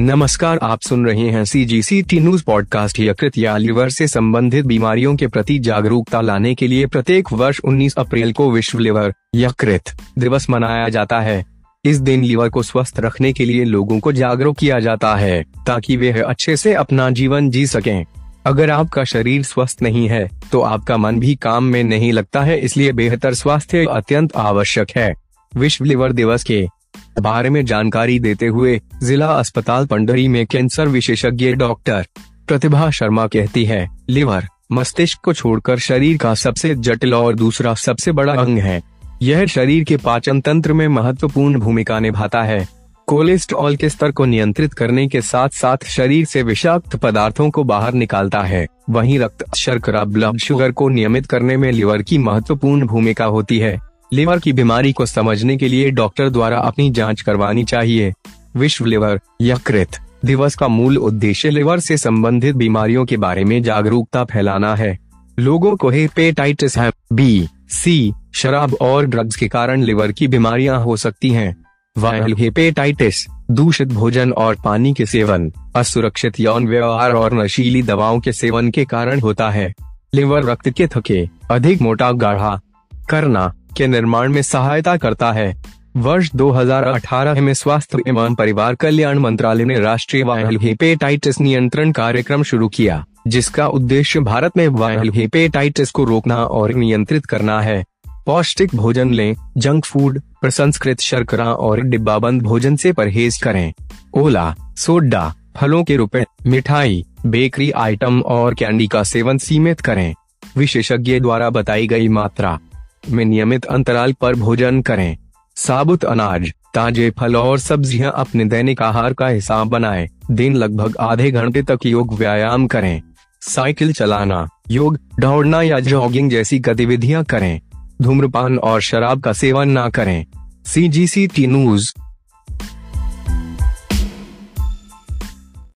नमस्कार, आप सुन रहे हैं C G C T news podcast यकृत या लिवर से संबंधित बीमारियों के प्रति जागरूकता लाने के लिए प्रत्येक वर्ष 19 अप्रैल को विश्व लिवर यकृत दिवस मनाया जाता है। इस दिन लिवर को स्वस्थ रखने के लिए लोगों को जागरूक किया जाता है, ताकि वे अच्छे से अपना जीवन जी सकें। अगर आपका शरीर स्वस्थ नहीं है तो आपका मन भी काम में नहीं लगता है, इसलिए बेहतर स्वास्थ्य अत्यंत आवश्यक है। विश्व लिवर दिवस के बारे में जानकारी देते हुए जिला अस्पताल पंडरी में कैंसर विशेषज्ञ डॉक्टर प्रतिभा शर्मा कहती है, लिवर, मस्तिष्क को छोड़कर शरीर का सबसे जटिल और दूसरा सबसे बड़ा अंग है। यह शरीर के पाचन तंत्र में महत्वपूर्ण भूमिका निभाता है। कोलेस्ट्रॉल के स्तर को नियंत्रित करने के साथ साथ शरीर से विषाक्त पदार्थों को बाहर निकालता है। वहीं रक्त शर्करा, ब्लड शुगर को नियमित करने में लिवर की महत्वपूर्ण भूमिका होती है। लिवर की बीमारी को समझने के लिए डॉक्टर द्वारा अपनी जाँच करवानी चाहिए। विश्व लिवर यकृत दिवस का मूल उद्देश्य लिवर से संबंधित बीमारियों के बारे में जागरूकता फैलाना है। लोगों को हेपेटाइटिस है, बी, सी, शराब और ड्रग्स के कारण लिवर की बीमारियाँ हो सकती हैं। वायरल हेपेटाइटिस, दूषित भोजन और पानी के सेवन, असुरक्षित यौन व्यवहार और नशीली दवाओं के सेवन के कारण होता है। लिवर रक्त के थके, अधिक मोटा गाढ़ा करना के निर्माण में सहायता करता है। वर्ष 2018 में स्वास्थ्य एवं परिवार कल्याण मंत्रालय ने राष्ट्रीय वायरल हेपेटाइटिस नियंत्रण कार्यक्रम शुरू किया, जिसका उद्देश्य भारत में वायरल हेपेटाइटिस को रोकना और नियंत्रित करना है। पौष्टिक भोजन लें, जंक फ़ूड, प्रसंस्कृत शर्करा और डिब्बाबंद भोजन से परहेज करें। ओला, सोडा, फलों के रुपए मिठाई, बेकरी आइटम और कैंडी का सेवन सीमित करें। विशेषज्ञ द्वारा बताई गई मात्रा में नियमित अंतराल पर भोजन करें। साबुत अनाज, ताजे फल और सब्ज़ियाँ अपने दैनिक आहार का हिसाब बनाएँ। दिन लगभग आधे घंटे तक योग व्यायाम करें। साइकिल चलाना, योग, दौड़ना या जॉगिंग जैसी गतिविधियाँ करें। धूम्रपान और शराब का सेवन ना करें। सी जी सी टी न्यूज़